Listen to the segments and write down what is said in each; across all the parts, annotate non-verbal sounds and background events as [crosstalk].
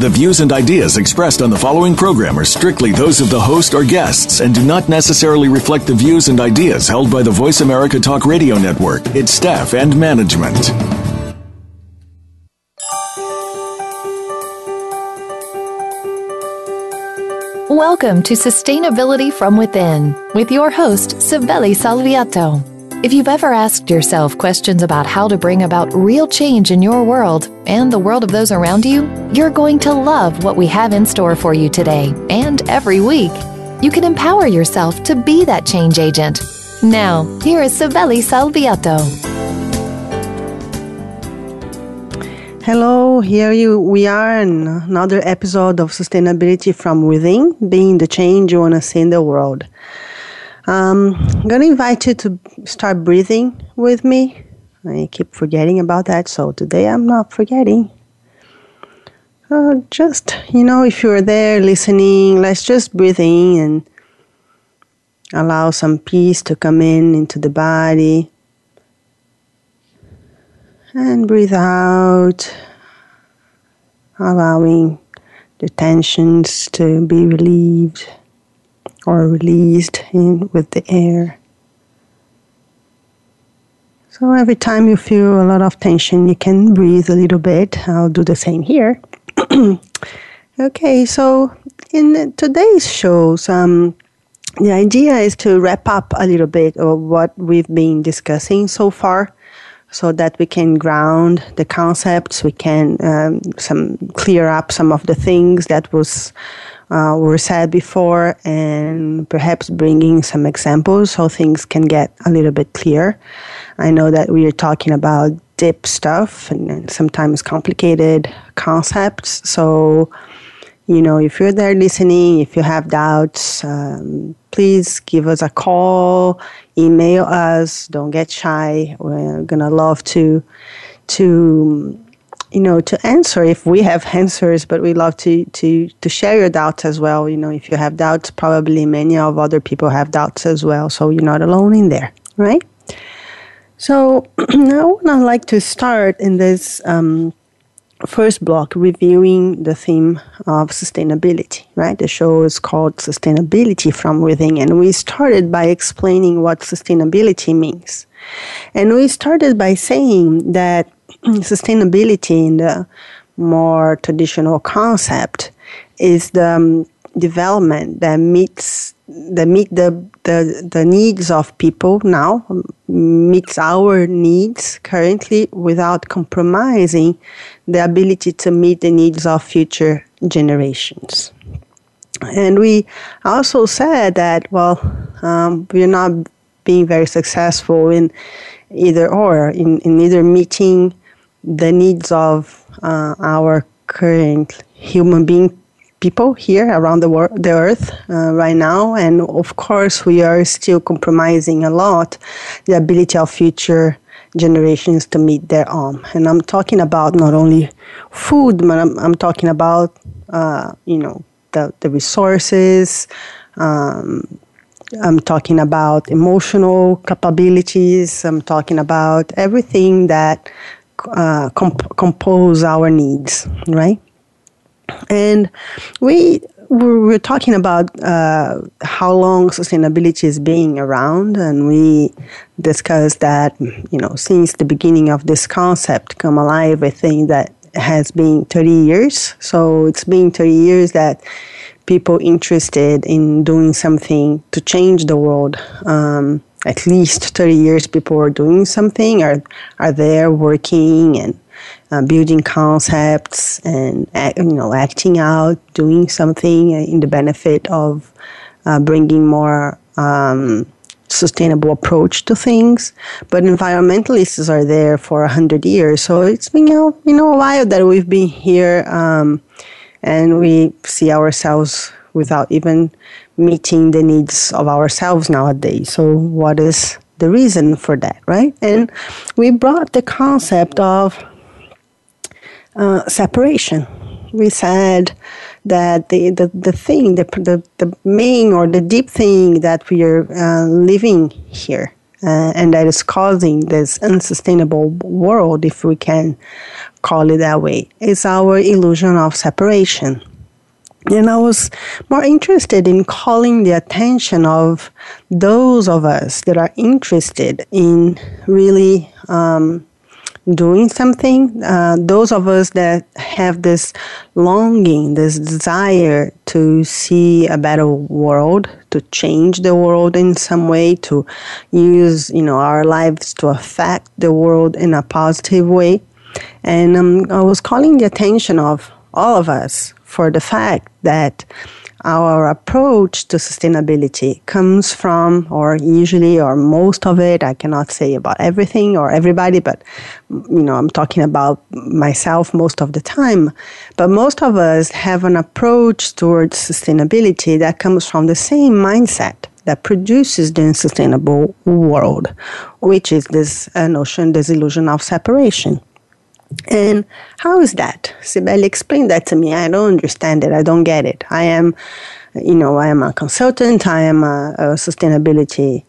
The views and ideas expressed on the following program are strictly those of the host or guests and do not necessarily reflect the views and ideas held by the Voice America Talk Radio Network, its staff, and management. Welcome to Sustainability from Within with your host, Cibele Salviatto. If you've ever asked yourself questions about how to bring about real change in your world and the world of those around you, you're going to love what we have in store for you today and every week. You can empower yourself to be that change agent. Now, here is Cibele Salviatto. Hello, here you we are in another episode of Sustainability from Within, being the change you want to see in the world. Um, I'm going to invite you to start breathing with me. I keep forgetting about that, so today I'm not forgetting. Uh, just, you know, if you're there listening, let's just breathe in and allow some peace to come in into the body. And breathe out, allowing the tensions to be relieved or released in with the air. So every time you feel a lot of tension, you can breathe a little bit. I'll do the same here. [clears throat] okay, so in today's shows, um, the idea is to wrap up a little bit of what we've been discussing so far so that we can ground the concepts, we can um, some clear up some of the things that was uh, were said before and perhaps bringing some examples so things can get a little bit clear. I know that we are talking about deep stuff and sometimes complicated concepts. So, you know, if you're there listening, if you have doubts, um, please give us a call, email us. Don't get shy. We're gonna love to to you know, to answer if we have answers, but we love to, to, to share your doubts as well. You know, if you have doubts, probably many of other people have doubts as well. So you're not alone in there, right? So [clears throat] now I would like to start in this um, first block reviewing the theme of sustainability, right? The show is called Sustainability from Within, and we started by explaining what sustainability means. And we started by saying that sustainability in the more traditional concept is the um, development that meets that meet the, the the needs of people now meets our needs currently without compromising the ability to meet the needs of future generations. And we also said that well um, we're not being very successful in either or in, in either meeting the needs of uh, our current human being people here around the world, the earth uh, right now, and of course we are still compromising a lot the ability of future generations to meet their own. And I'm talking about not only food, but I'm, I'm talking about uh, you know the the resources. Um, I'm talking about emotional capabilities. I'm talking about everything that uh, comp- compose our needs, right? And we we're talking about uh, how long sustainability is being around, and we discussed that you know since the beginning of this concept come alive. I think that has been 30 years. So it's been 30 years that people interested in doing something to change the world. Um, at least 30 years people are doing something, are, are there working and uh, building concepts and you know acting out, doing something in the benefit of uh, bringing more um, sustainable approach to things. But environmentalists are there for a hundred years, so it's been you know, you know a while that we've been here, um, and we see ourselves without even meeting the needs of ourselves nowadays. So, what is the reason for that, right? And we brought the concept of uh, separation. We said that the, the, the thing, the, the, the main or the deep thing that we are uh, living here uh, and that is causing this unsustainable world, if we can call it that way, is our illusion of separation. And I was more interested in calling the attention of those of us that are interested in really um, doing something. Uh, those of us that have this longing, this desire to see a better world, to change the world in some way, to use you know our lives to affect the world in a positive way. And um, I was calling the attention of all of us for the fact that our approach to sustainability comes from, or usually, or most of it, I cannot say about everything or everybody, but you know, I'm talking about myself most of the time. But most of us have an approach towards sustainability that comes from the same mindset that produces the unsustainable world, which is this uh, notion, this illusion of separation. And how is that? Cibele, explain that to me. I don't understand it. I don't get it. I am, you know, I am a consultant. I am a, a sustainability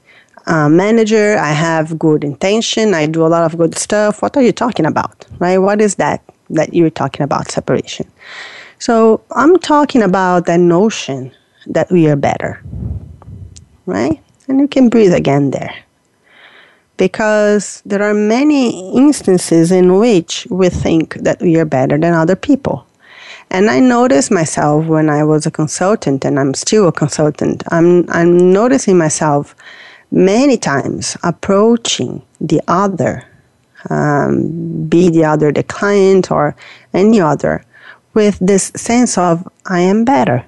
uh, manager. I have good intention. I do a lot of good stuff. What are you talking about, right? What is that that you're talking about separation? So I'm talking about that notion that we are better, right? And you can breathe again there because there are many instances in which we think that we are better than other people. And I noticed myself when I was a consultant, and I'm still a consultant, I'm, I'm noticing myself many times approaching the other, um, be the other the client or any other, with this sense of I am better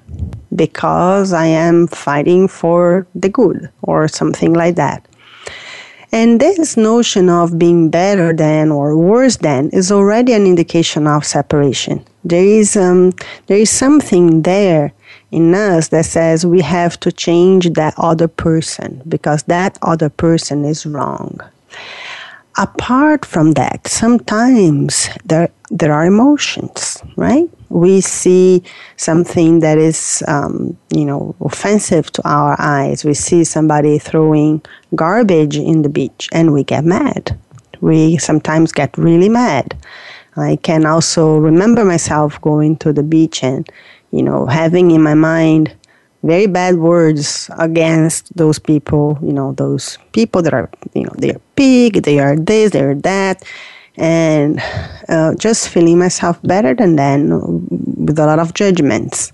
because I am fighting for the good or something like that. And this notion of being better than or worse than is already an indication of separation. There is, um, there is something there in us that says we have to change that other person because that other person is wrong. Apart from that, sometimes there, there are emotions, right? We see something that is, um, you know, offensive to our eyes. We see somebody throwing garbage in the beach and we get mad. We sometimes get really mad. I can also remember myself going to the beach and, you know, having in my mind very bad words against those people, you know, those people that are, you know, they're pig, they are this, they're that and uh, just feeling myself better than then with a lot of judgments.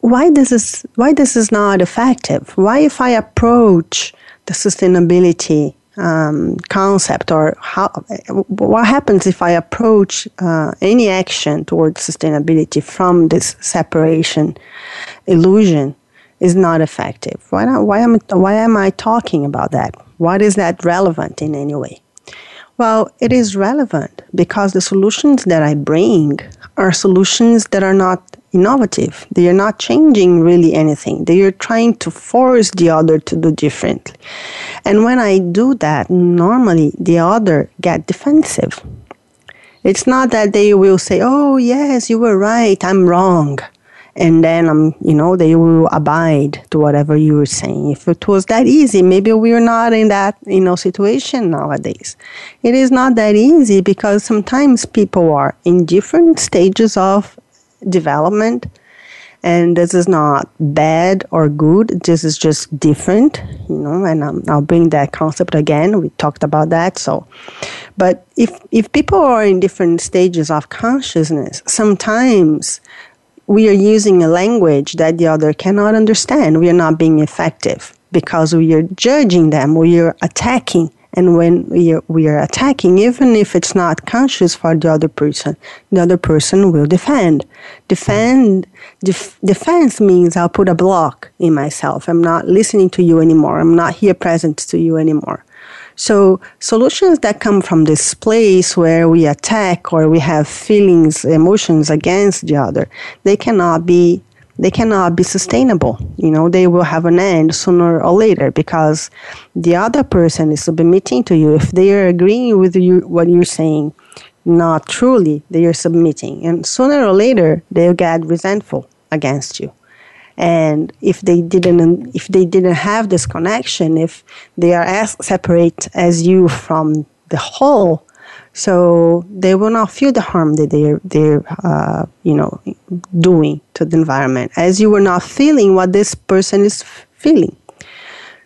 Why this is why this is not effective? Why if i approach the sustainability um, concept or how what happens if i approach uh, any action towards sustainability from this separation illusion is not effective? Why, not, why, am, why am i talking about that? What is that relevant in any way well, it is relevant because the solutions that I bring are solutions that are not innovative. They are not changing really anything. They are trying to force the other to do differently. And when I do that, normally the other get defensive. It's not that they will say, "Oh, yes, you were right. I'm wrong." And then um, you know they will abide to whatever you were saying. If it was that easy maybe we're not in that you know situation nowadays. It is not that easy because sometimes people are in different stages of development and this is not bad or good. This is just different you know and um, i'll bring that concept again. We talked about that so. But if if people are in different stages of consciousness sometimes we are using a language that the other cannot understand. We are not being effective because we are judging them, we are attacking. And when we are, we are attacking, even if it's not conscious for the other person, the other person will defend. Defend, def, defense means I'll put a block in myself. I'm not listening to you anymore. I'm not here present to you anymore. So solutions that come from this place where we attack or we have feelings, emotions against the other, they cannot be they cannot be sustainable. You know, they will have an end sooner or later because the other person is submitting to you. If they are agreeing with you, what you're saying, not truly, they are submitting. And sooner or later, they'll get resentful against you. And if they didn't, if they didn't have this connection, if they are as separate as you from the whole, so they will not feel the harm that they're they're uh, you know doing to the environment as you were not feeling what this person is feeling.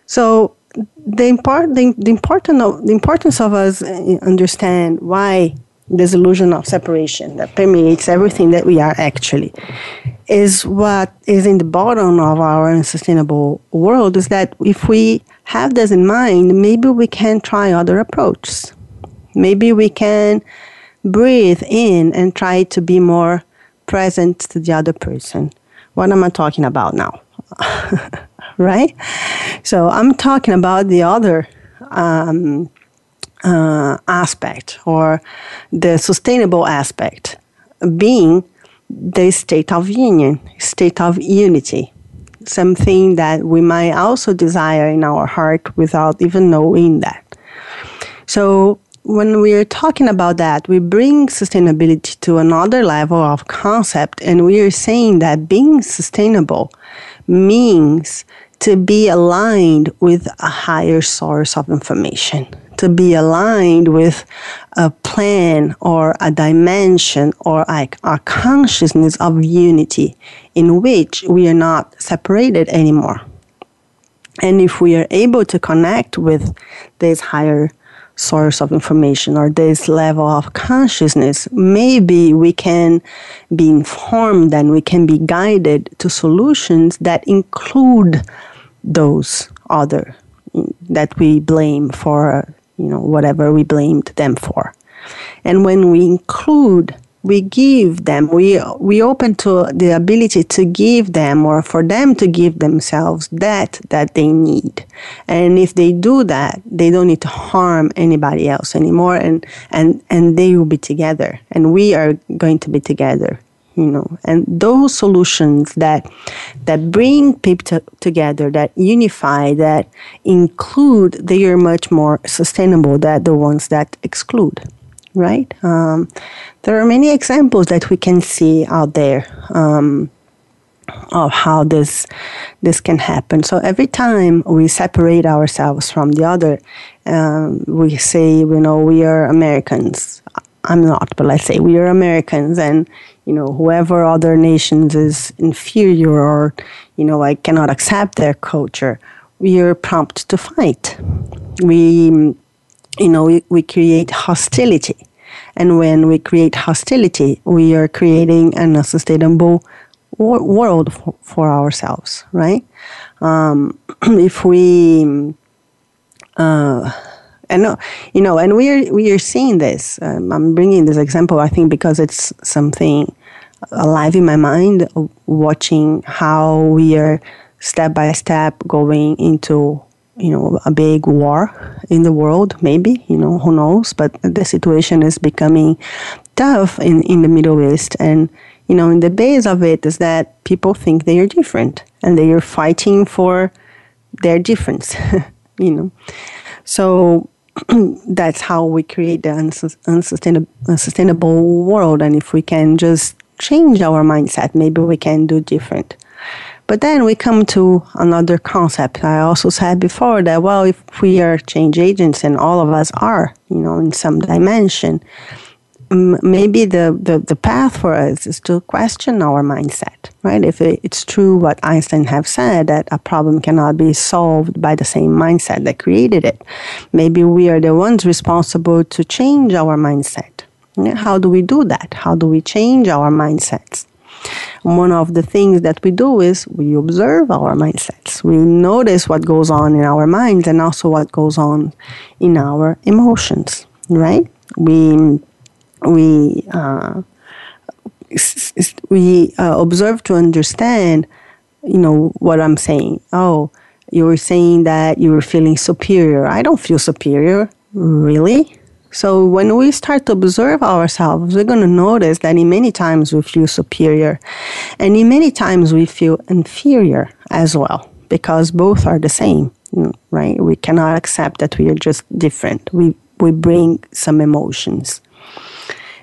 So the import the, the important of, the importance of us uh, understand why this illusion of separation that permeates everything that we are actually is what is in the bottom of our unsustainable world is that if we have this in mind maybe we can try other approaches Maybe we can breathe in and try to be more present to the other person. What am I talking about now? [laughs] right? So I'm talking about the other um, uh, aspect or the sustainable aspect being the state of union, state of unity, something that we might also desire in our heart without even knowing that. So when we're talking about that, we bring sustainability to another level of concept, and we are saying that being sustainable means to be aligned with a higher source of information, to be aligned with a plan or a dimension or a, a consciousness of unity in which we are not separated anymore. And if we are able to connect with this higher source of information or this level of consciousness, maybe we can be informed and we can be guided to solutions that include those other mm, that we blame for, you know, whatever we blamed them for. And when we include we give them we we open to the ability to give them or for them to give themselves that that they need. And if they do that they don't need to harm anybody else anymore and and and they will be together. And we are going to be together you know and those solutions that that bring people to, together that unify that include they are much more sustainable than the ones that exclude right? Um, there are many examples that we can see out there um, of how this this can happen. So every time we separate ourselves from the other, um, we say, you know, we are Americans. I'm not, but let's say we are Americans, and you know, whoever other nations is inferior or you know, I cannot accept their culture. We are prompt to fight. We you know, we, we create hostility. And when we create hostility, we are creating an unsustainable wor- world for, for, ourselves, right? Um, [clears throat] if we, uh, and you know, and we are we are seeing this. Um, I'm bringing this example, I think, because it's something alive in my mind, watching how we are step by step going into you know, a big war in the world, maybe, you know, who knows? But the situation is becoming tough in, in the Middle East. And, you know, in the base of it is that people think they are different and they are fighting for their difference, [laughs] you know. So [clears throat] that's how we create the unsustainable, unsustainable world. And if we can just change our mindset, maybe we can do different. But then we come to another concept. I also said before that, well, if we are change agents and all of us are, you know, in some dimension, maybe the, the, the path for us is to question our mindset, right? If it's true what Einstein have said, that a problem cannot be solved by the same mindset that created it, maybe we are the ones responsible to change our mindset. How do we do that? How do we change our mindsets? one of the things that we do is we observe our mindsets. We notice what goes on in our minds and also what goes on in our emotions, right? We, we, uh, we uh, observe to understand, you know, what I'm saying. Oh, you were saying that you were feeling superior. I don't feel superior, really. So when we start to observe ourselves, we're going to notice that in many times we feel superior and in many times we feel inferior as well because both are the same, right? We cannot accept that we are just different. We, we bring some emotions.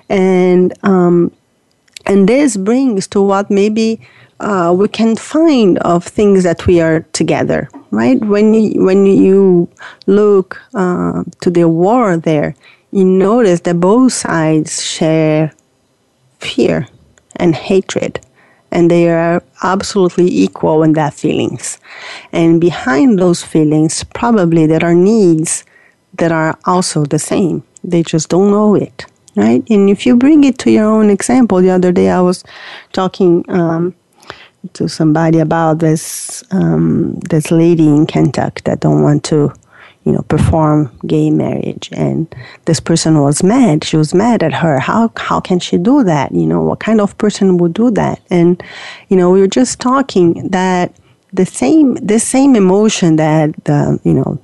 And, um, and this brings to what maybe uh, we can find of things that we are together, right? When you, when you look uh, to the war there, you notice that both sides share fear and hatred, and they are absolutely equal in their feelings. And behind those feelings, probably there are needs that are also the same. They just don't know it, right? And if you bring it to your own example, the other day I was talking um, to somebody about this um, this lady in Kentucky that don't want to you know, perform gay marriage. And this person was mad. She was mad at her. How, how can she do that? You know, what kind of person would do that? And, you know, we were just talking that the same, the same emotion that, the, you know,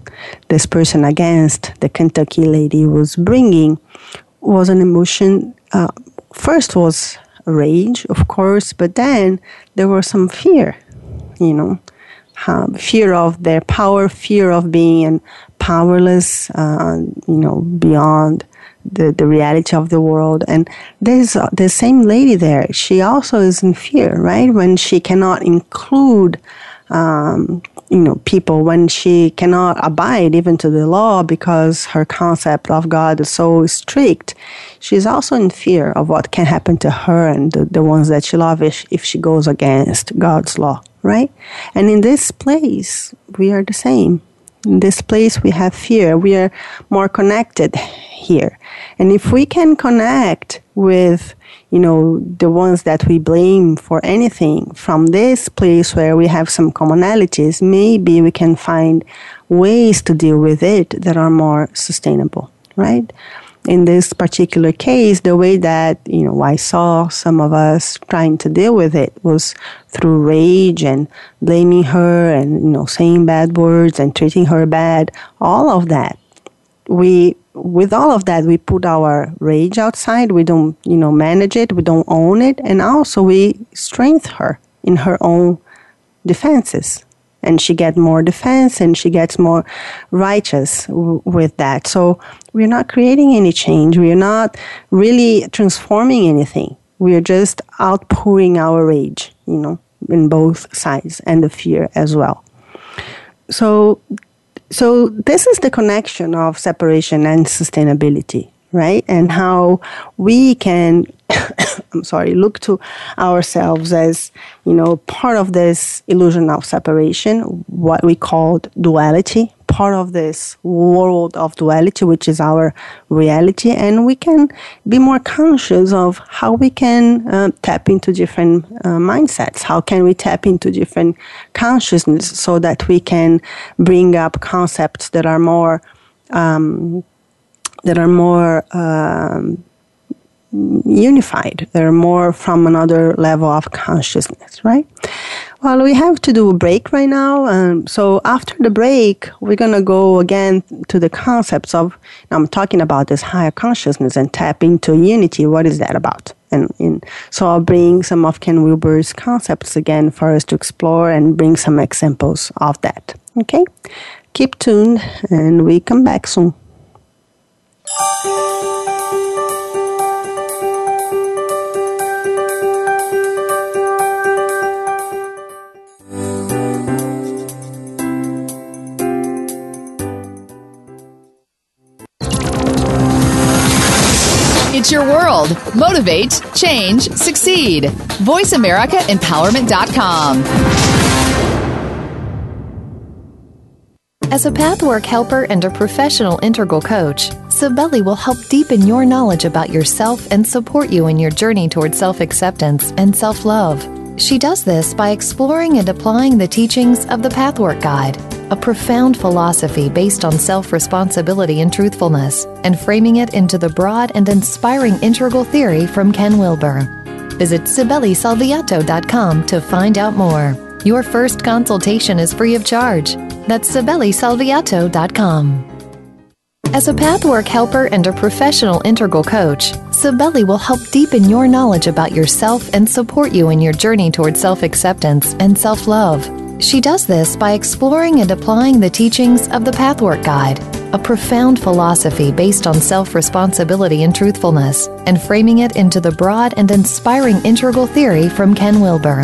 this person against the Kentucky lady was bringing was an emotion, uh, first was rage, of course, but then there was some fear, you know, um, fear of their power, fear of being powerless, uh, you know, beyond the, the reality of the world. And there's uh, the same lady there. She also is in fear, right? When she cannot include, um, you know, people, when she cannot abide even to the law because her concept of God is so strict, she's also in fear of what can happen to her and the, the ones that she loves if, if she goes against God's law, right? And in this place, we are the same. In this place we have fear. We are more connected here. And if we can connect with you know the ones that we blame for anything from this place where we have some commonalities maybe we can find ways to deal with it that are more sustainable right in this particular case, the way that you know I saw some of us trying to deal with it was through rage and blaming her and you know saying bad words and treating her bad. All of that, we with all of that we put our rage outside. We don't you know manage it. We don't own it, and also we strengthen her in her own defenses and she gets more defense and she gets more righteous w- with that. So we're not creating any change. We are not really transforming anything. We are just outpouring our rage, you know, in both sides and the fear as well. So, so this is the connection of separation and sustainability, right? And how we can [coughs] I'm sorry, look to ourselves as, you know, part of this illusion of separation, what we called duality, part of this world of duality, which is our reality, and we can be more conscious of how we can uh, tap into different uh, mindsets. How can we tap into different consciousness so that we can bring up concepts that are more um, that are more um, unified. They're more from another level of consciousness, right? Well, we have to do a break right now. Um, so after the break, we're going to go again to the concepts of, I'm talking about this higher consciousness and tap into unity. What is that about? And, and so I'll bring some of Ken Wilber's concepts again for us to explore and bring some examples of that. Okay? Keep tuned and we come back soon. Your world. Motivate, change, succeed. VoiceAmericaEmpowerment.com. As a pathwork helper and a professional integral coach, Cibele will help deepen your knowledge about yourself and support you in your journey toward self acceptance and self love. She does this by exploring and applying the teachings of the Pathwork Guide a profound philosophy based on self responsibility and truthfulness, and framing it into the broad and inspiring integral theory from Ken Wilber. Visit CibeleSalviatto.com to find out more. Your first consultation is free of charge. That's CibeleSalviatto.com. As a pathwork helper and a professional integral coach, Cibele will help deepen your knowledge about yourself and support you in your journey toward self acceptance and self love. She does this by exploring and applying the teachings of the Pathwork Guide, a profound philosophy based on self responsibility and truthfulness, and framing it into the broad and inspiring integral theory from Ken Wilber.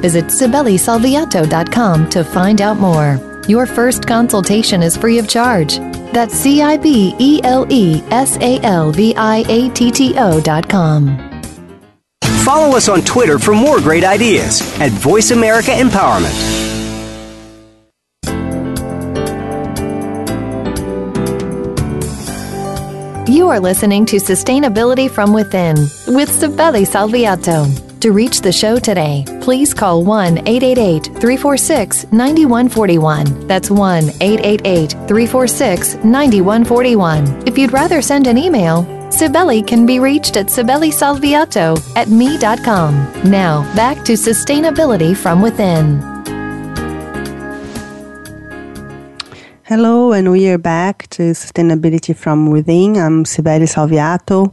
Visit CibeleSalviatto.com to find out more. Your first consultation is free of charge. That's C I B E L E S A L V I A T T O dot com. Follow us on Twitter for more great ideas at Voice America Empowerment. You are listening to Sustainability from Within with Cibele Salviatto. To reach the show today, please call 1 888 346 9141. That's 1 888 346 9141. If you'd rather send an email, Cibele can be reached at cibelesalviatto at me.com. Now, back to sustainability from within. Hello, and we are back to Sustainability from Within. I'm Cibele Salviatto.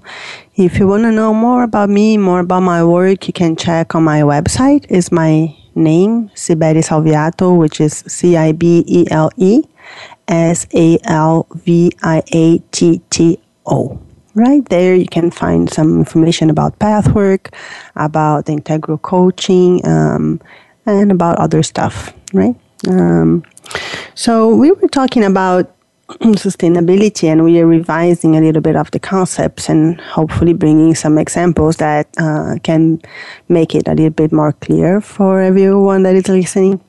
If you want to know more about me, more about my work, you can check on my website. Is my name, Cibele Salviatto, which is C I B E L E S A L V I A T T O. Right there, you can find some information about pathwork, about integral coaching, um, and about other stuff, right? Um, so, we were talking about sustainability and we are revising a little bit of the concepts and hopefully bringing some examples that uh, can make it a little bit more clear for everyone that is listening.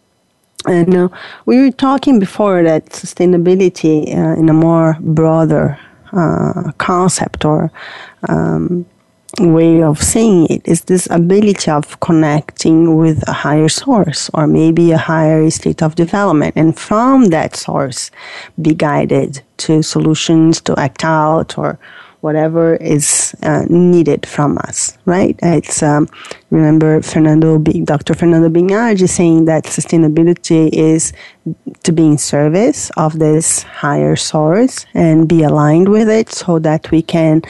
And uh, we were talking before that sustainability uh, in a more broader uh, concept or um, way of saying it is this ability of connecting with a higher source or maybe a higher state of development. And from that source be guided to solutions to act out or whatever is uh, needed from us right? It's um, remember fernando B, dr fernando Bignardi saying that sustainability is to be in service of this higher source and be aligned with it so that we can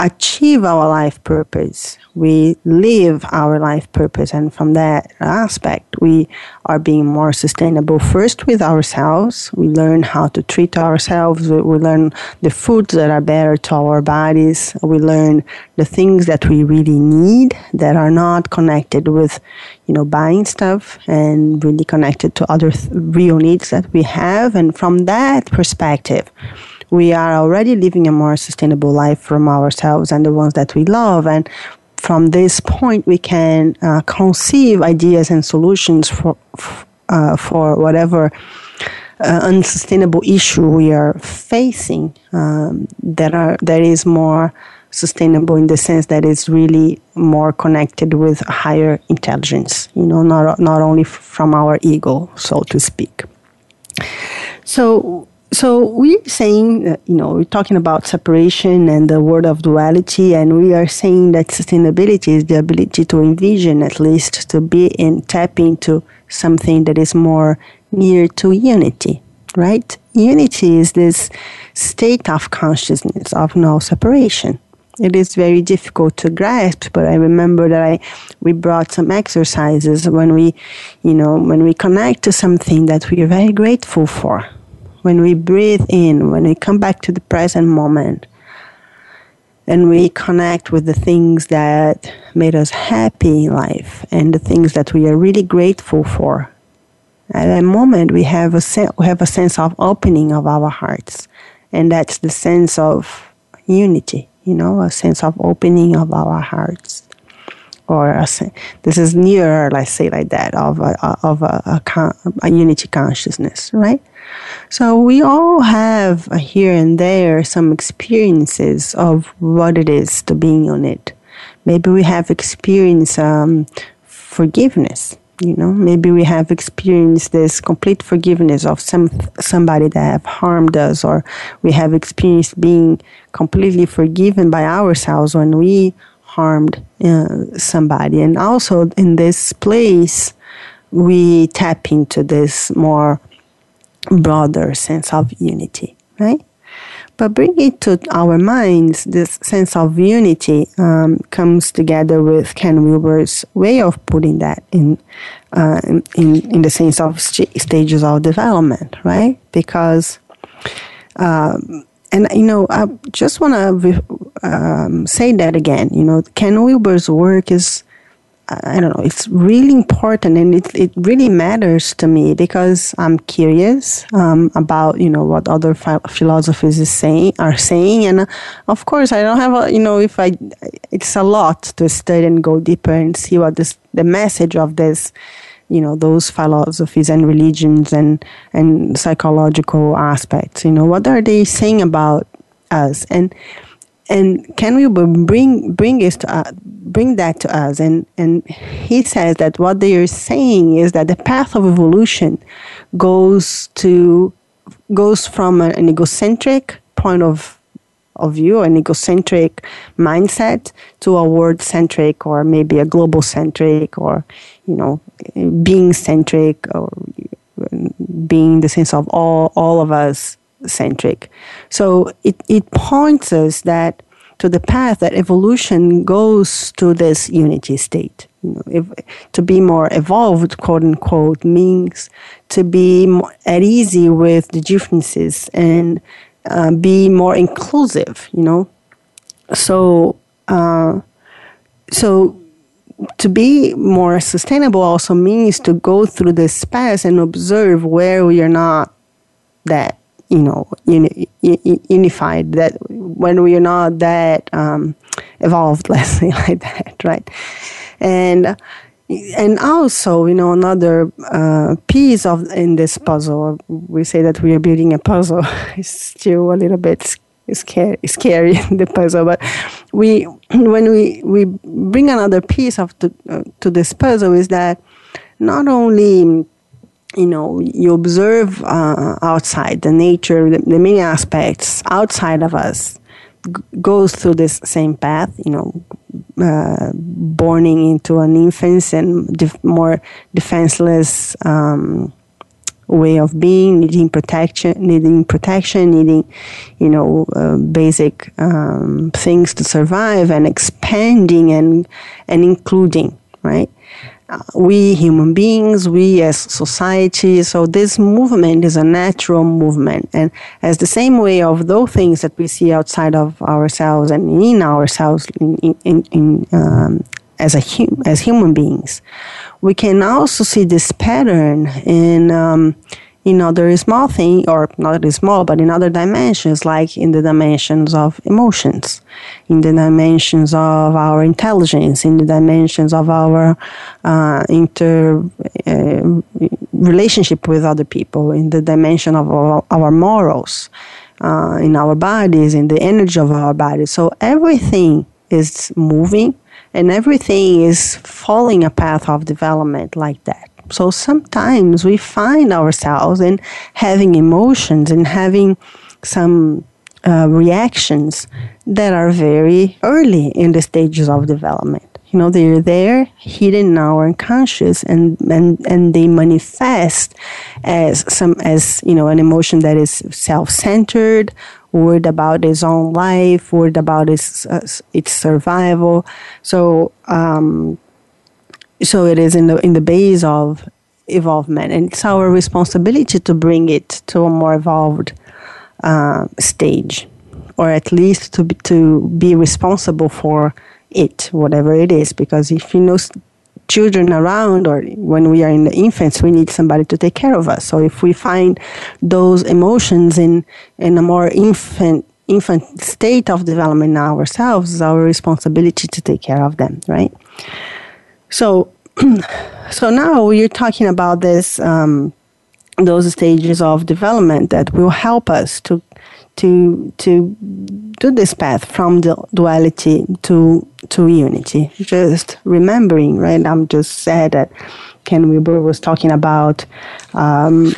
achieve our life purpose. We live our life purpose. And from that aspect, we are being more sustainable first with ourselves. We learn how to treat ourselves. We, learn the foods that are better to our bodies. We learn the things that we really need that are not connected with, you know, buying stuff and really connected to other th- real needs that we have. And from that perspective, we are already living a more sustainable life from ourselves and the ones that we love. And from this point, we can uh, conceive ideas and solutions for, uh, for whatever uh, unsustainable issue we are facing um, that are that is more sustainable in the sense that it's really more connected with higher intelligence. You know, not not only from our ego, so to speak. So so we're saying, that, you know, we're talking about separation and the word of duality, and we are saying that sustainability is the ability to envision, at least, to be in tap into something that is more near to unity, right? Unity is this state of consciousness of no separation. It is very difficult to grasp, but I remember that I we brought some exercises when we, you know, when we connect to something that we are very grateful for when we breathe in, when we come back to the present moment, and we connect with the things that made us happy in life and the things that we are really grateful for. At that moment, we have a se- we have a sense of opening of our hearts, and that's the sense of unity. You know, a sense of opening of our hearts, or a, this is nearer, let's say like that, of a, of a, a, a unity consciousness, right? So we all have here and there some experiences of what it is to being on it. Maybe we have experienced um, forgiveness. You know, maybe we have experienced this complete forgiveness of some somebody that have harmed us, or we have experienced being completely forgiven by ourselves when we harmed uh, somebody. And also in this place, we tap into this more broader sense of unity, right? but bring it to our minds. This sense of unity um, comes together with Ken Wilber's way of putting that in, uh, in, in the sense of st- stages of development, right? Because, um, and you know, I just want to um, say that again. You know, Ken Wilber's work is I don't know, it's really important and it, it really matters to me because I'm curious um, about, you know, what other philosophies is saying, are saying. And uh, of course, I don't have a, you know, if I, it's a lot to study and go deeper and see what this, the message of this, you know, those philosophies and religions and, and psychological aspects, you know, what are they saying about us? And, and can we bring bring us to, uh, bring that to us and and he says that what they are saying is that the path of evolution goes to goes from an egocentric point of of view an egocentric mindset to a world centric or maybe a global centric or you know being centric or being the sense of all all of us centric. So it, it points us that to the path that evolution goes to this unity state. You know, if, to be more evolved, quote unquote, means to be at ease with the differences and uh, be more inclusive. You know, so uh, so to be more sustainable also means to go through this space and observe where we are not that you know uni- unified that when we are not that um, evolved [laughs] let's say like that right and and also you know another uh, piece of in this puzzle we say that we are building a puzzle [laughs] it's still a little bit scary scary [laughs] the puzzle but we when we we bring another piece of the, uh, to this puzzle is that not only you know, you observe uh, outside the nature, the, the, many aspects outside of us g- goes through this same path, you know, uh, borning into an infant and def- more defenseless um, way of being, needing protection, needing protection, needing, you know, uh, basic um, things to survive, and expanding and and including, right? We human beings, we as society. So this movement is a natural movement, and as the same way of those things that we see outside of ourselves and in ourselves, in, in, in um, as a hum, as human beings, we can also see this pattern in. Um, in other small things, or not really small, but in other dimensions, like in the dimensions of emotions, in the dimensions of our intelligence, in the dimensions of our uh, inter uh, relationship with other people, in the dimension of our, our morals, uh, in our bodies, in the energy of our bodies. So everything is moving, and everything is following a path of development like that. So sometimes we find ourselves in having emotions and having some uh, reactions that are very early in the stages of development. You know, they're there, hidden in our unconscious, and, and, and they manifest as some as you know an emotion that is self-centered, worried about his own life, worried about its uh, its survival. So um, so it is in the in the base of evolvement, and it's our responsibility to bring it to a more evolved uh, stage, or at least to be, to be responsible for it, whatever it is. Because if you know children around, or when we are in the infants, we need somebody to take care of us. So if we find those emotions in in a more infant infant state of development ourselves, it's our responsibility to take care of them, right? So, [clears throat] so now we're talking about this, um, those stages of development that will help us to, to, to do this path from the duality to, to unity. Just remembering, right? I'm just said that Ken Wilber was talking about um,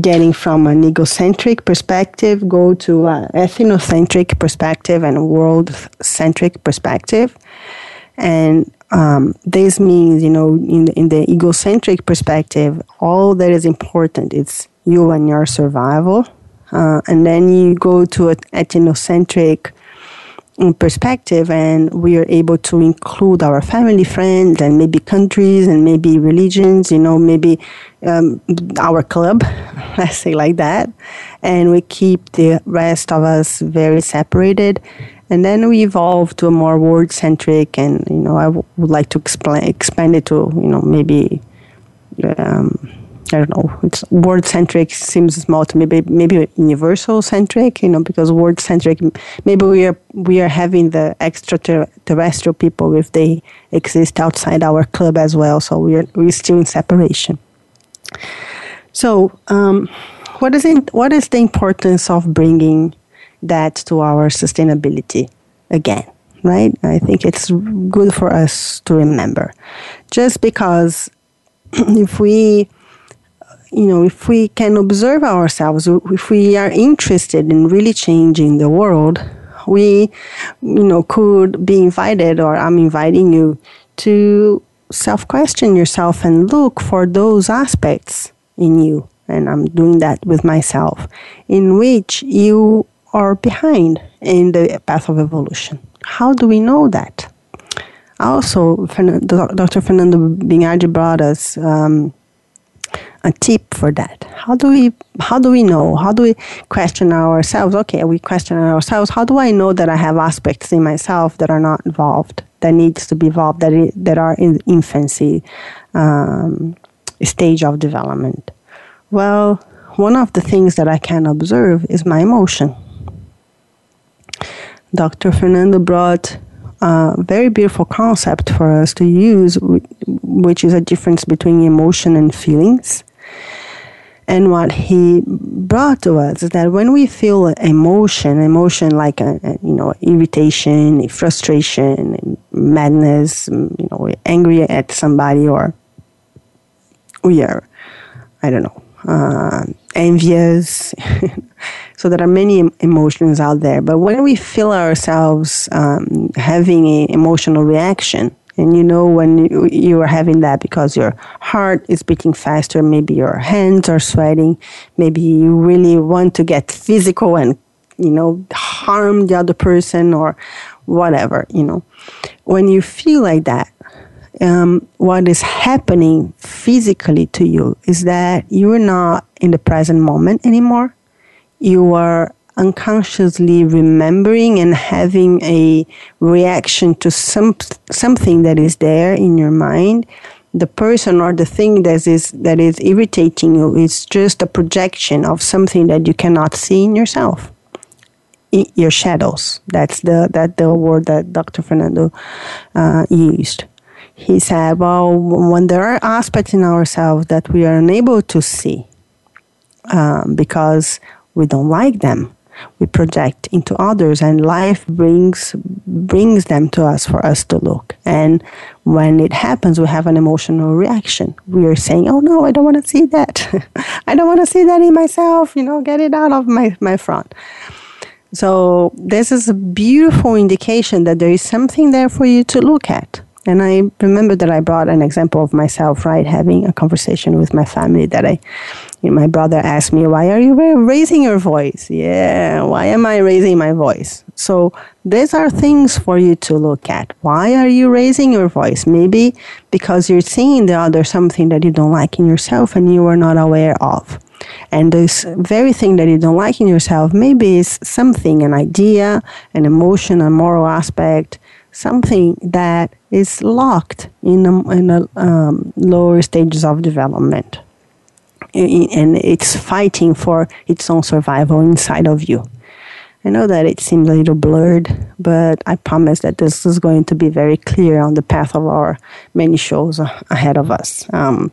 getting from an egocentric perspective, go to an ethnocentric perspective and world-centric perspective. And um, this means, you know, in the, in the egocentric perspective, all that is important is you and your survival. uh, and then you go to an ethnocentric perspective and we are able to include our family friends and maybe countries and maybe religions you know maybe um, our club [laughs] let's say like that and we keep the rest of us very separated and then we evolve to a more word centric and you know I w- would like to explain expand it to you know maybe um, I don't know. It's word centric seems small to me. Maybe maybe universal centric. You know, because word centric. Maybe we are we are having the extraterrestrial people if they exist outside our club as well. So we are we're still in separation. So, um, what is what is the importance of bringing that to our sustainability again? Right? I think it's good for us to remember. Just because [clears throat] if we you know, if we can observe ourselves, if we are interested in really changing the world, we, you know, could be invited, or I'm inviting you to self question yourself and look for those aspects in you. And I'm doing that with myself, in which you are behind in the path of evolution. How do we know that? Also, Dr. Fernando Bignardi brought us. Um, a tip for that. How do we how do we know? How do we question ourselves? Okay, we question ourselves. How do I know that I have aspects in myself that are not evolved, that needs to be evolved, that that are in infancy um, stage of development? Well, one of the things that I can observe is my emotion. Dr. Fernando brought a very beautiful concept for us to use, which is a difference between emotion and feelings. And what he brought to us is that when we feel emotion, emotion like a, a you know irritation, frustration, madness, you know, angry at somebody, or we are, I don't know, uh, envious. [laughs] so there are many emotions out there. But when we feel ourselves um, having an emotional reaction, and you know when you, are having that because your heart is beating faster, maybe your hands are sweating, maybe you really want to get physical and, you know, harm the other person or whatever, you know. When you feel like that, um, what is happening physically to you is that you're not in the present moment anymore. You are unconsciously remembering and having a reaction to some something that is there in your mind. The person or the thing that is that is irritating you is just a projection of something that you cannot see in yourself. Your shadows. That's the that the word that dr fernando uh, used. He said well when there are aspects in ourselves that we are unable to see um, because we don't like them. We project into others and life brings brings them to us for us to look. And when it happens we have an emotional reaction. We are saying oh no i don't want to see that. [laughs] I don't want to see that in myself you know get it out of my, my front. So this is a beautiful indication that there is something there for you to look at and I remember that I brought an example of myself, right, having a conversation with my family that I, you know, my brother asked me, why are you raising your voice? Yeah, why am I raising my voice? So these are things for you to look at. Why are you raising your voice? Maybe because you're seeing the other something that you don't like in yourself and you are not aware of. And this very thing that you don't like in yourself maybe is something, an idea, an emotion, a moral aspect, something that is locked in a, in a um, lower stages of development and it's fighting for its own survival inside of you. I know that it seems a little blurred, but I promise that this is going to be very clear on the path of our many shows ahead of us. Um,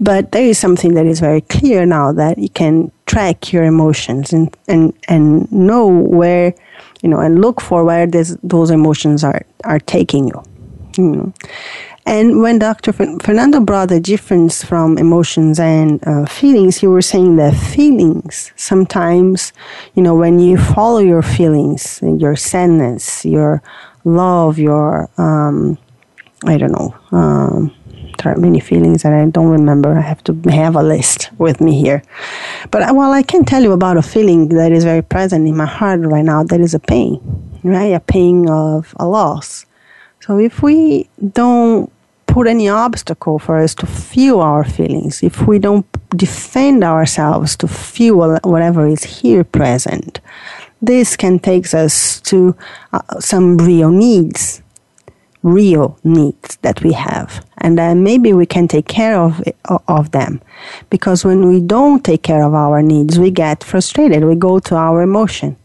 but there is something that is very clear now that you can track your emotions and, and, and know where you know, and look for where this, those emotions are, are taking you. you know. And when Dr. Fernando brought the difference from emotions and uh, feelings, he was saying that feelings sometimes, you know, when you follow your feelings, your sadness, your love, your, um, I don't know, um, there are many feelings that I don't remember. I have to have a list with me here. But uh, well, I can tell you about a feeling that is very present in my heart right now. That is a pain, right? A pain of a loss. So if we don't put any obstacle for us to feel our feelings, if we don't defend ourselves to feel whatever is here present, this can take us to uh, some real needs, real needs that we have. And then maybe we can take care of, of them. Because when we don't take care of our needs, we get frustrated. We go to our emotion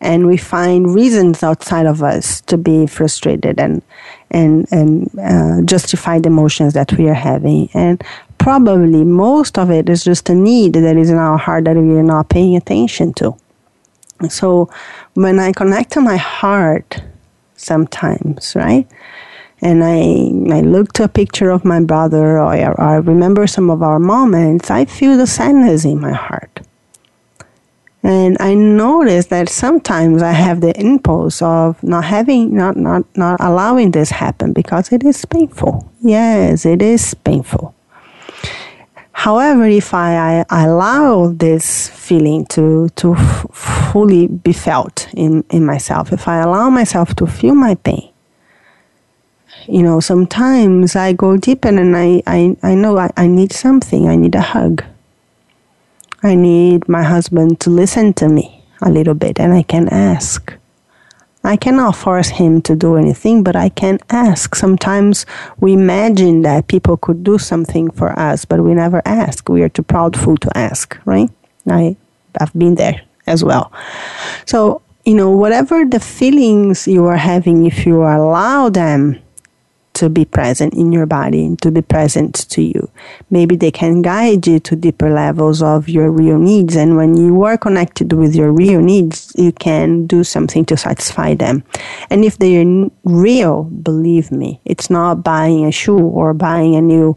and we find reasons outside of us to be frustrated and and and uh, justify the emotions that we are having and probably most of it is just a need that is in our heart that we are not paying attention to so when I connect to my heart sometimes, right? And I, I look to a picture of my brother or I, I remember some of our moments, I feel the sadness in my heart. And I notice that sometimes I have the impulse of not having, not, not, not allowing this happen because it is painful. Yes, it is painful. However, if I, I allow this feeling to, to f- fully be felt in, in myself, if I allow myself to feel my pain, you know, sometimes I go deeper and I, I, I know I, I need something. I need a hug. I need my husband to listen to me a little bit and I can ask. I cannot force him to do anything, but I can ask. Sometimes we imagine that people could do something for us, but we never ask. We are too proudful to ask, right? I, I've been there as well. So, you know, whatever the feelings you are having, if you allow them to be present in your body, to be present to you. Maybe they can guide you to deeper levels of your real needs. And when you are connected with your real needs, you can do something to satisfy them. And if they are real, believe me, it's not buying a shoe or buying a new,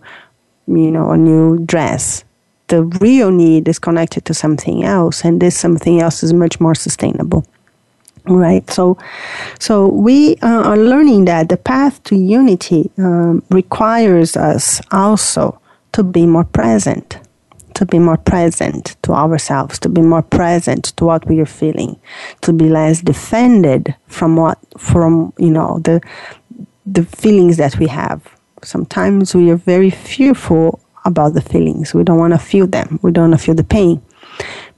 you know, a new dress. The real need is connected to something else, and this something else is much more sustainable right. So so we uh, are learning that the path to unity um, requires us also to be more present to be more present to ourselves to be more present to what we are feeling to be less defended from what from you know the the feelings that we have. Sometimes we are very fearful about the feelings. We don't want to feel them. We don't want to feel the pain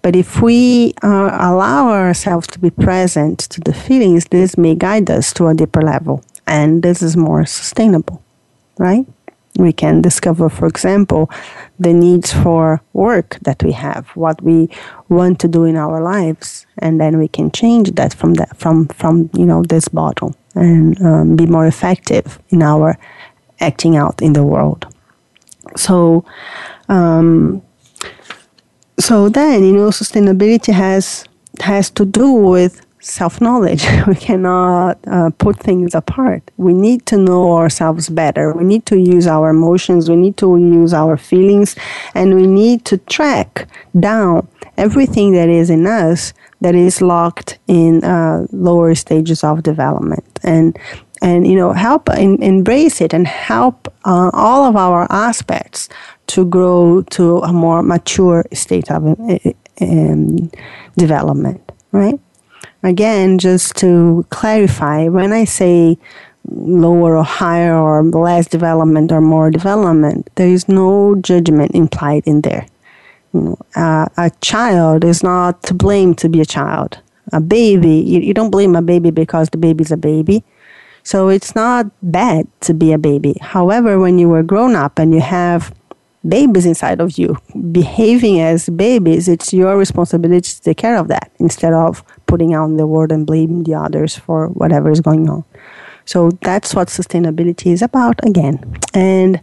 but if we uh, allow ourselves to be present to the feelings, this may guide us to a deeper level. And this is more sustainable, right? We can discover, for example, the needs for work that we have, what we want to do in our lives, and then we can change that from that from from you know this bottle and um, be more effective in our acting out in the world. So um, so then you know sustainability has has to do with self-knowledge. [laughs] We cannot uh, put things apart. We need to know ourselves better. We need to use our emotions. We need to use our feelings. And we need to track down everything that is in us that is locked in uh, lower stages of development. And and you know help in, embrace it and help uh, all of our aspects to grow to a more mature state of um, development, right? Again, just to clarify, when I say lower or higher or less development or more development, there is no judgment implied in there. You know, uh, a child is not to blame to be a child. A baby, you, you don't blame a baby because the baby is a baby. So it's not bad to be a baby. However, when you are grown up and you have babies inside of you behaving as babies, it's your responsibility to take care of that instead of putting out in the world and blaming the others for whatever is going on. So that's what sustainability is about again. And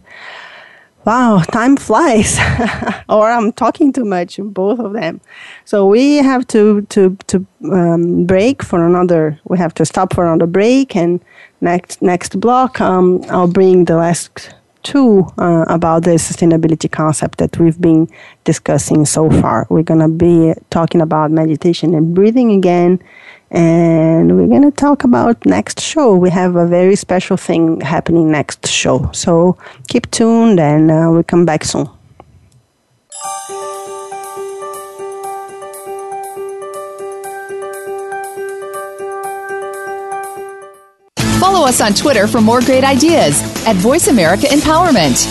wow, time flies. [laughs] or I'm talking too much, both of them. So we have to to to um, break for another. We have to stop for another break, and next next block, um, I'll bring the last two uh, about the sustainability concept that we've been discussing so far. We're going to be talking about meditation and breathing again, and we're going to talk about next show. We have a very special thing happening next show. So keep tuned and uh, we'll come back soon. Follow us on Twitter for more great ideas at Voice America Empowerment.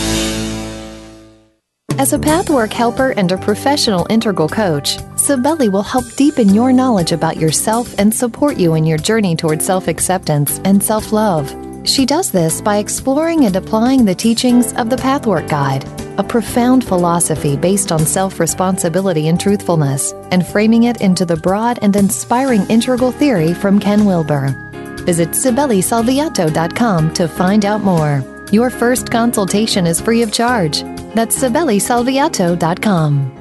As a pathwork helper and a professional integral coach, Cibele will help deepen your knowledge about yourself and support you in your journey toward self acceptance and self love. She does this by exploring and applying the teachings of the Pathwork Guide, a profound philosophy based on self responsibility and truthfulness, and framing it into the broad and inspiring integral theory from Ken Wilber. Visit CibeleSalviatto.com to find out more. Your first consultation is free of charge. That's CibeleSalviatto.com.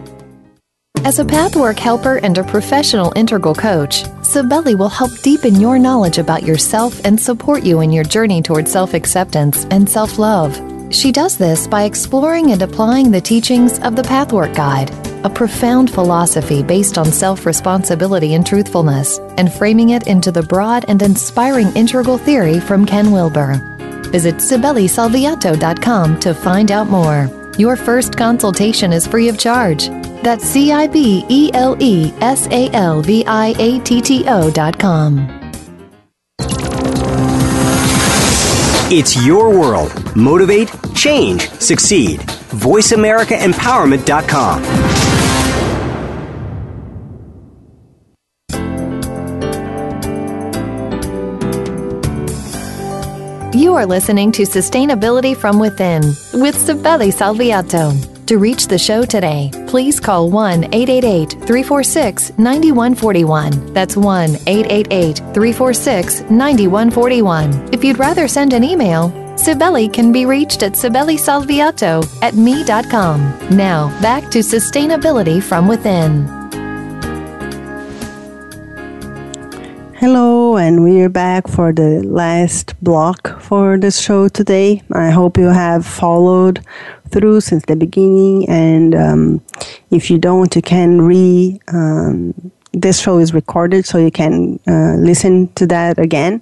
As a pathwork helper and a professional integral coach, Cibele will help deepen your knowledge about yourself and support you in your journey toward self acceptance and self love. She does this by exploring and applying the teachings of the Pathwork Guide, a profound philosophy based on self responsibility and truthfulness, and framing it into the broad and inspiring integral theory from Ken Wilber. Visit CibeleSalviatto.com to find out more. Your first consultation is free of charge. That's C I B E L E S A L V I A T T O dot com. It's your world. Motivate, change, succeed. VoiceAmericaEmpowerment.com. You are listening to Sustainability from Within with Cibele Salviatto. To reach the show today, please call 1 888 346 9141. That's 1 888 346 9141. If you'd rather send an email, Cibele can be reached at cibelesalviatto at me.com. Now, back to Sustainability from Within. And we're back for the last block for the show today. I hope you have followed through since the beginning, and um, if you don't, you can re. Um, this show is recorded, so you can uh, listen to that again.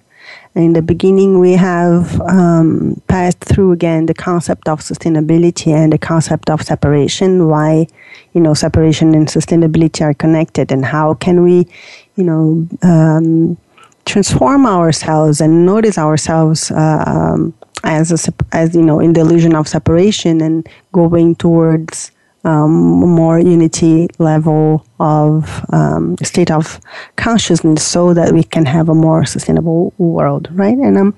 In the beginning, we have um, passed through again the concept of sustainability and the concept of separation. Why, you know, separation and sustainability are connected, and how can we, you know, um, transform ourselves and notice ourselves uh, as a, as you know in the illusion of separation and going towards um, more unity level of um, state of consciousness so that we can have a more sustainable world right? And um,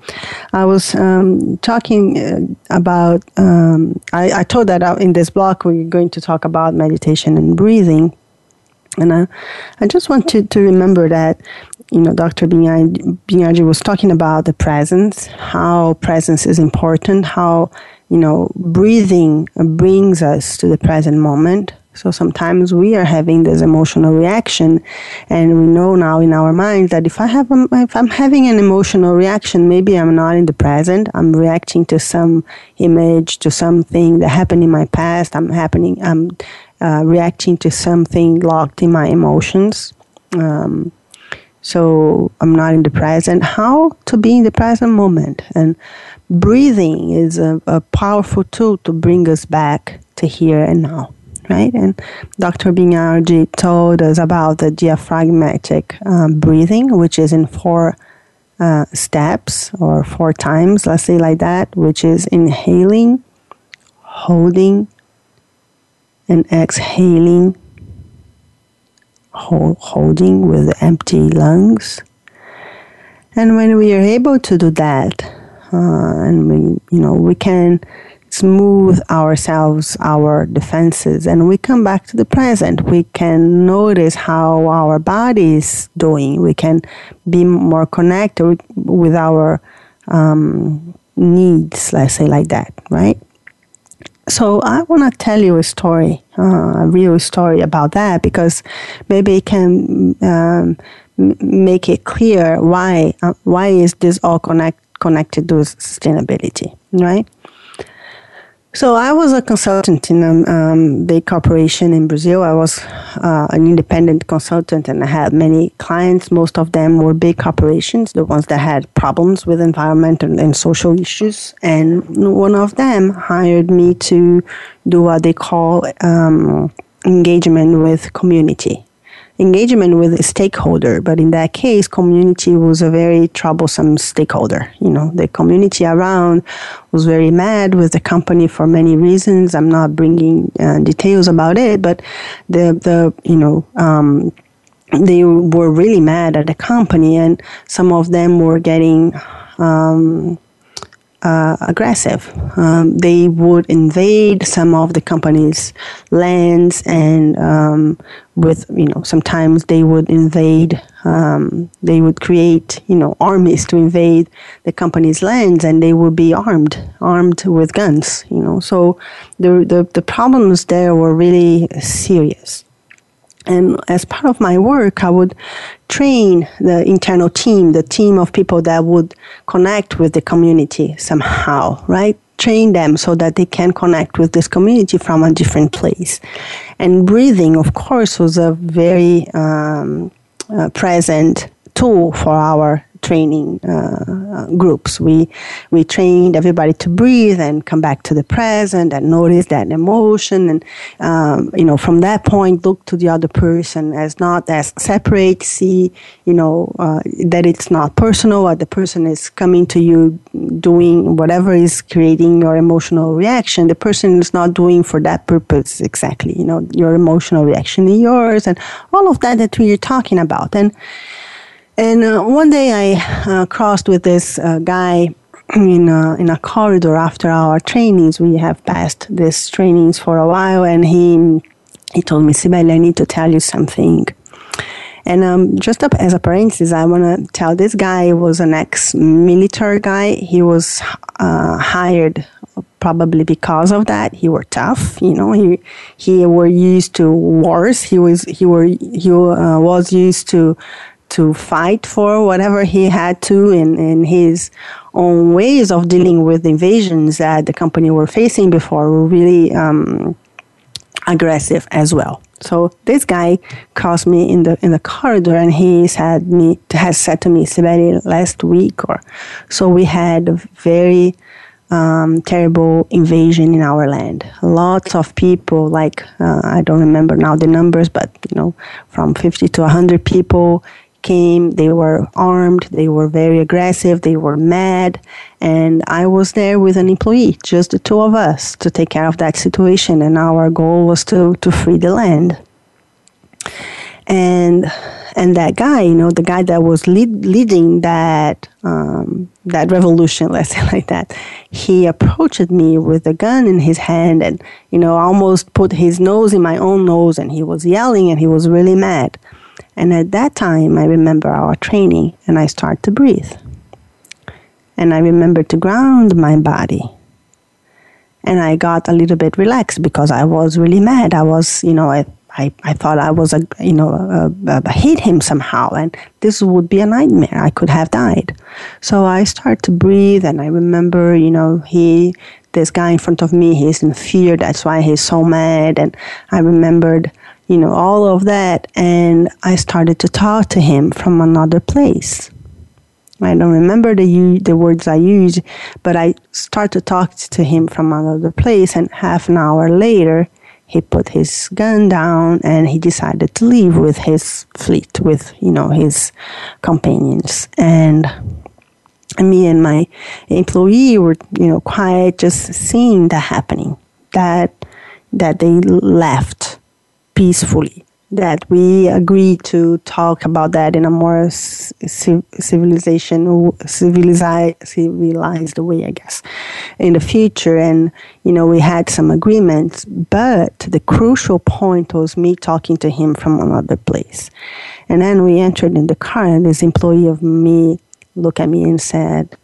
i was um, talking uh, about um, I, I told that in this block we're going to talk about meditation and breathing. And I, I just want to, to remember that, you know, Dr. Bignardi was talking about the presence, how presence is important, how, you know, breathing brings us to the present moment. So sometimes we are having this emotional reaction, and we know now in our mind that if I have, a, if I'm having an emotional reaction, maybe I'm not in the present. I'm reacting to some image, to something that happened in my past. I'm happening. I'm uh, reacting to something locked in my emotions. Um, so I'm not in the present. How to be in the present moment? And breathing is a, a powerful tool to bring us back to here and now, right? And Dr. Bignardi told us about the diaphragmatic um, breathing, which is in four uh, steps or four times, let's say like that, which is inhaling, holding, and exhaling, hold, holding with empty lungs. And when we are able to do that, uh, and we, you know, we can smooth ourselves, our defenses, and we come back to the present. We can notice how our body is doing. We can be more connected with our um, needs, let's say like that, right? So I want to tell you a story, uh, a real story about that, because maybe it can um, make it clear why uh, why is this all connect, connected to sustainability, right? So I was a consultant in a um, big corporation in Brazil. I was uh, an independent consultant, and I had many clients. Most of them were big corporations, the ones that had problems with environmental and social issues. And one of them hired me to do what they call um, engagement with community engagement with a stakeholder, but in that case, community was a very troublesome stakeholder. You know, the community around was very mad with the company for many reasons. I'm not bringing uh, details about it, but the the you know. Um, they were really mad at the company, and some of them were getting um, uh, aggressive. Um, they would invade some of the company's lands, and um, with you know sometimes they would invade. Um, they would create you know armies to invade the company's lands, and they would be armed, armed with guns. You know, so the the, the problems there were really serious. And as part of my work, I would train the internal team, the team of people that would connect with the community somehow, right? Train them so that they can connect with this community from a different place. And breathing, of course, was a very um, uh, present tool for our training uh, groups. We we trained everybody to breathe and come back to the present and notice that emotion, and um, you know from that point look to the other person as not as separate. See you know uh, that it's not personal. Or the person is coming to you doing whatever is creating your emotional reaction. The person is not doing for that purpose exactly. You know your emotional reaction is yours, and all of that that we are talking about and and uh, one day I uh, crossed with this uh, guy in a, in a corridor after our trainings. We have passed these trainings for a while, and he he told me, Cibele, I need to tell you something. And um, just up as a parenthesis, I want to tell this guy was an ex-military guy. He was uh, hired probably because of that. He were tough, you know. He he were used to wars. He was he were he uh, was used to to fight for whatever he had to in, in his own ways of dealing with invasions that the company were facing before were really um, aggressive as well. So this guy crossed me in the in the corridor and he said me has said to me, Cibele, last week or so we had a very um, terrible invasion in our land. Lots of people, like uh, I don't remember now the numbers, but you know, from 50 to 100 people came, they were armed, they were very aggressive, they were mad, and I was there with an employee, just the two of us, to take care of that situation. And our goal was to, to free the land. And and that guy, you know, the guy that was lead, leading that um, that revolution, [laughs] let's say like that, he approached me with a gun in his hand, and you know, almost put his nose in my own nose, and he was yelling, and he was really mad. And at that time, I remember our training and I start to breathe. And I remember to ground my body. And I got a little bit relaxed because I was really mad. I was, you know, I, I, I thought I was, a, you know, a, a, a hit him somehow. And this would be a nightmare. I could have died. So I start to breathe and I remember, you know, he, this guy in front of me, he's in fear. That's why he's so mad. And I remembered you know, all of that. And I started to talk to him from another place. I don't remember the the words I used, but I started to talk to him from another place. And half an hour later, he put his gun down and he decided to leave with his fleet, with you know his companions. And me and my employee were you know quiet, just seeing that happening. That that they left peacefully that we agree to talk about that in a more civilization civilized civilized way i guess in the future. And you know we had some agreements but the crucial point was me talking to him from another place. And then we entered in the car and this employee of me looked at me and said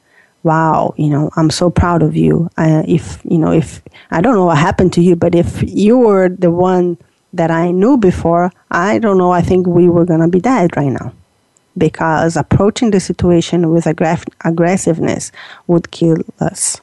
wow you know i'm so proud of you. If you know if i don't know what happened to you but if you were the one that I knew before, I don't know, I think we were going to be dead right now. Because approaching the situation with aggressiveness would kill us.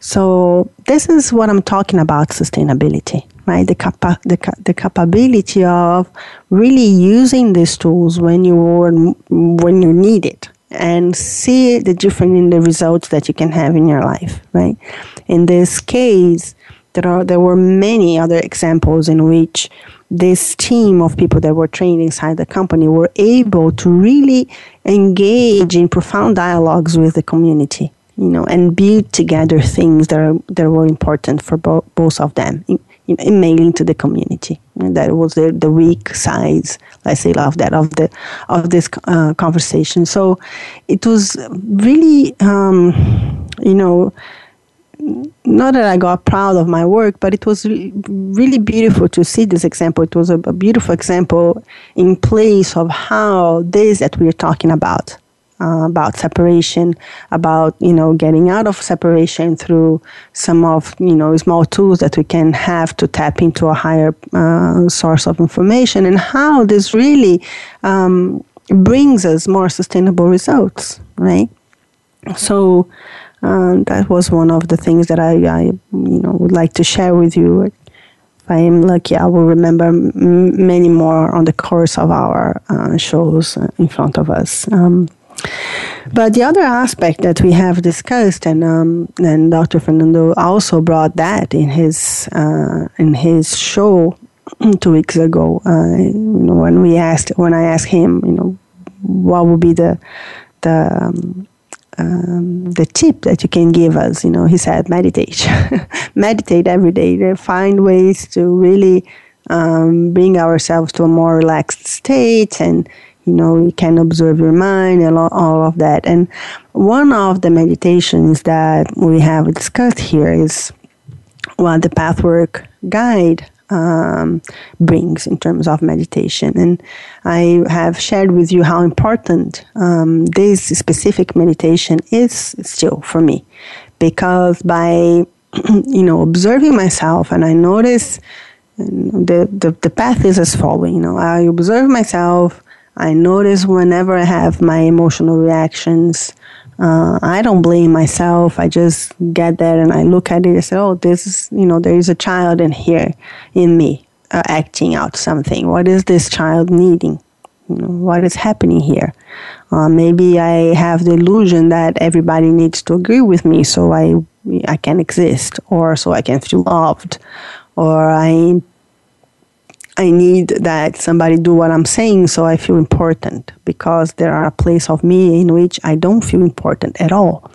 So this is what I'm talking about sustainability, right? The, capa- the, the capability of really using these tools when you when you need it and see the difference in the results that you can have in your life, right? In this case, there are there were many other examples in which this team of people that were trained inside the company were able to really engage in profound dialogues with the community you know, and build together things that are, that were important for bo- both of them in, in, in, mailing to the community. And that was the, the weak sides, let's say, of that of the of this uh, conversation. So it was really, um, you know. Not that I got proud of my work, but it was really beautiful to see this example. It was a, a beautiful example in place of how this that we're talking about uh, about separation, about you know getting out of separation through some of you know small tools that we can have to tap into a higher uh, source of information, and how this really um, brings us more sustainable results, right? So. Uh, that was one of the things that I, I, you know, would like to share with you. If I am lucky, I will remember m- many more on the course of our uh, shows in front of us. Um, but the other aspect that we have discussed, and um, and Dr. Fernando also brought that in his uh, in his show two weeks ago. Uh, you know, when we asked, when I asked him, you know, what would be the the um, um, the tip that you can give us, you know, he said, meditate, [laughs] meditate every day. Find ways to really um, bring ourselves to a more relaxed state and you know you can observe your mind and all of that and one of the meditations that we have discussed here is what the pathwork guide um, brings in terms of meditation. And i have shared with you how important um, this specific meditation is still for me. Because by [clears throat] you know observing myself and i notice the, the, the path is as following you know i observe myself I notice whenever I have my emotional reactions, uh, I don't blame myself. I just get there and I look at it and say, oh, this is, you know, there is a child in here in me uh, acting out something. What is this child needing? What is happening here? Uh, maybe I have the illusion that everybody needs to agree with me so I, I can exist or so I can feel loved or I I need that somebody do what I'm saying so I feel important because there are a place of me in which I don't feel important at all.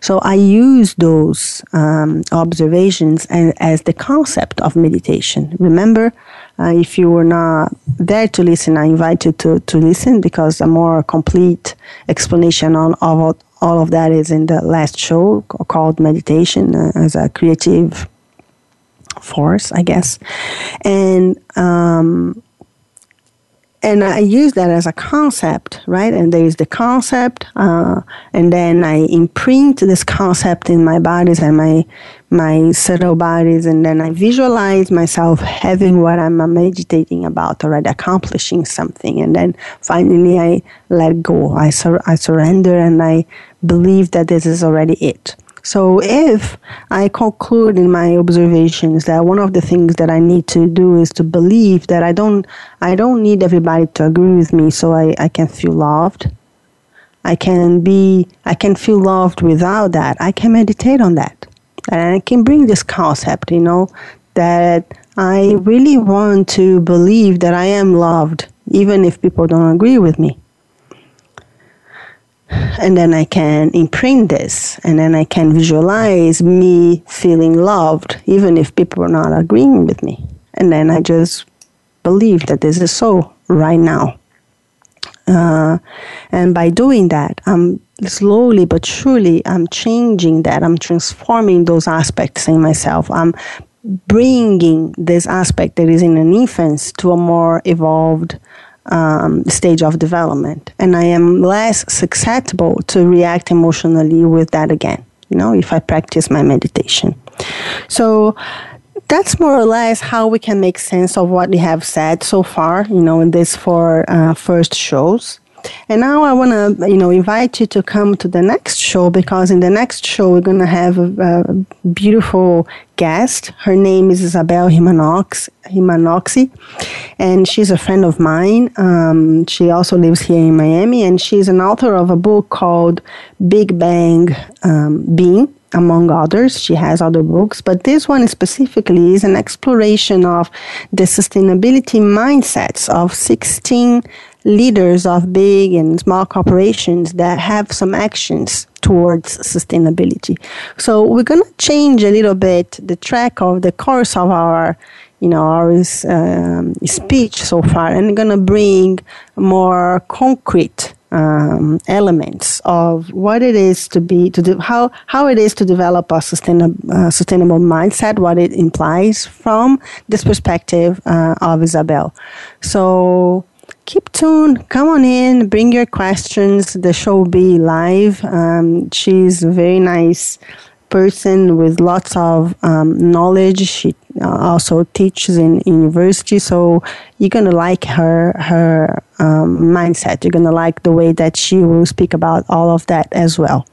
So I use those um, observations and, as the concept of meditation. Remember, uh, if you were not there to listen, I invite you to, to listen because a more complete explanation on of all of that is in the last show called Meditation uh, as a creative force, I guess. And um, and I use that as a concept, right? And there is the concept, uh, and then I imprint this concept in my bodies and my my subtle bodies, and then I visualize myself having what I'm meditating about, already accomplishing something, and then finally I let go. I sur- I surrender, and I believe that this is already it. So if I conclude in my observations that one of the things that I need to do is to believe that I don't I don't need everybody to agree with me so I, I can feel loved. I can be I can feel loved without that. I can meditate on that. And I can bring this concept, you know, that I really want to believe that I am loved even if people don't agree with me and then I can imprint this, and then I can visualize me feeling loved, even if people are not agreeing with me. And then I just believe that this is so right now. Uh, and by doing that, I'm slowly but surely I'm changing that. I'm transforming those aspects in myself. I'm bringing this aspect that is in an infant to a more evolved um, stage of development, and I am less susceptible to react emotionally with that again. You know, if I practice my meditation. So that's more or less how we can make sense of what we have said so far. You know, in these four uh, first shows. And now I want to, you know, invite you to come to the next show because in the next show we're going to have a, a, beautiful guest. Her name is Isabel Himanox, Rimanoczy, and she's a friend of mine. Um, she also lives here in Miami, and she's an author of a book called Big Bang um, Being among others. She has other books, but this one specifically is an exploration of the sustainability mindsets of 16 leaders of big and small corporations that have some actions towards sustainability. So we're going to change a little bit the track of the course of our you know our um, speech so far and going to bring more concrete um, elements of what it is to be to do how how it is to develop a sustainable uh, sustainable mindset, what it implies from this perspective uh, of Isabel. So keep tuned. Come on in, bring your questions. The show will be live. Um, she's a very nice person with lots of um, knowledge. She uh, also teaches in university, so you're gonna like her her um, mindset. You're gonna like the way that she will speak about all of that as well.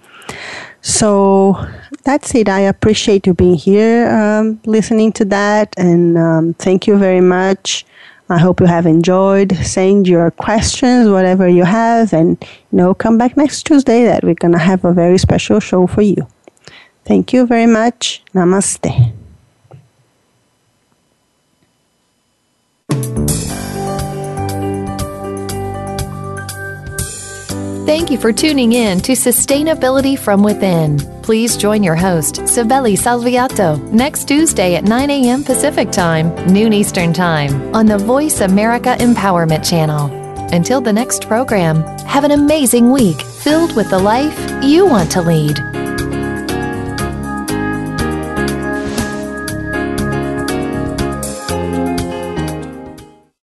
So that's it. I appreciate you being here, um, listening to that, and um, thank you very much. I hope you have enjoyed. Send your questions, whatever you have, and you know, come back next Tuesday. That we're gonna have a very special show for you. Thank you very much. Namaste. Thank you for tuning in to Sustainability from Within. Please join your host, Cibele Salviatto, next Tuesday at 9 a.m. Pacific Time, noon Eastern Time, on the Voice America Empowerment Channel. Until the next program, have an amazing week filled with the life you want to lead.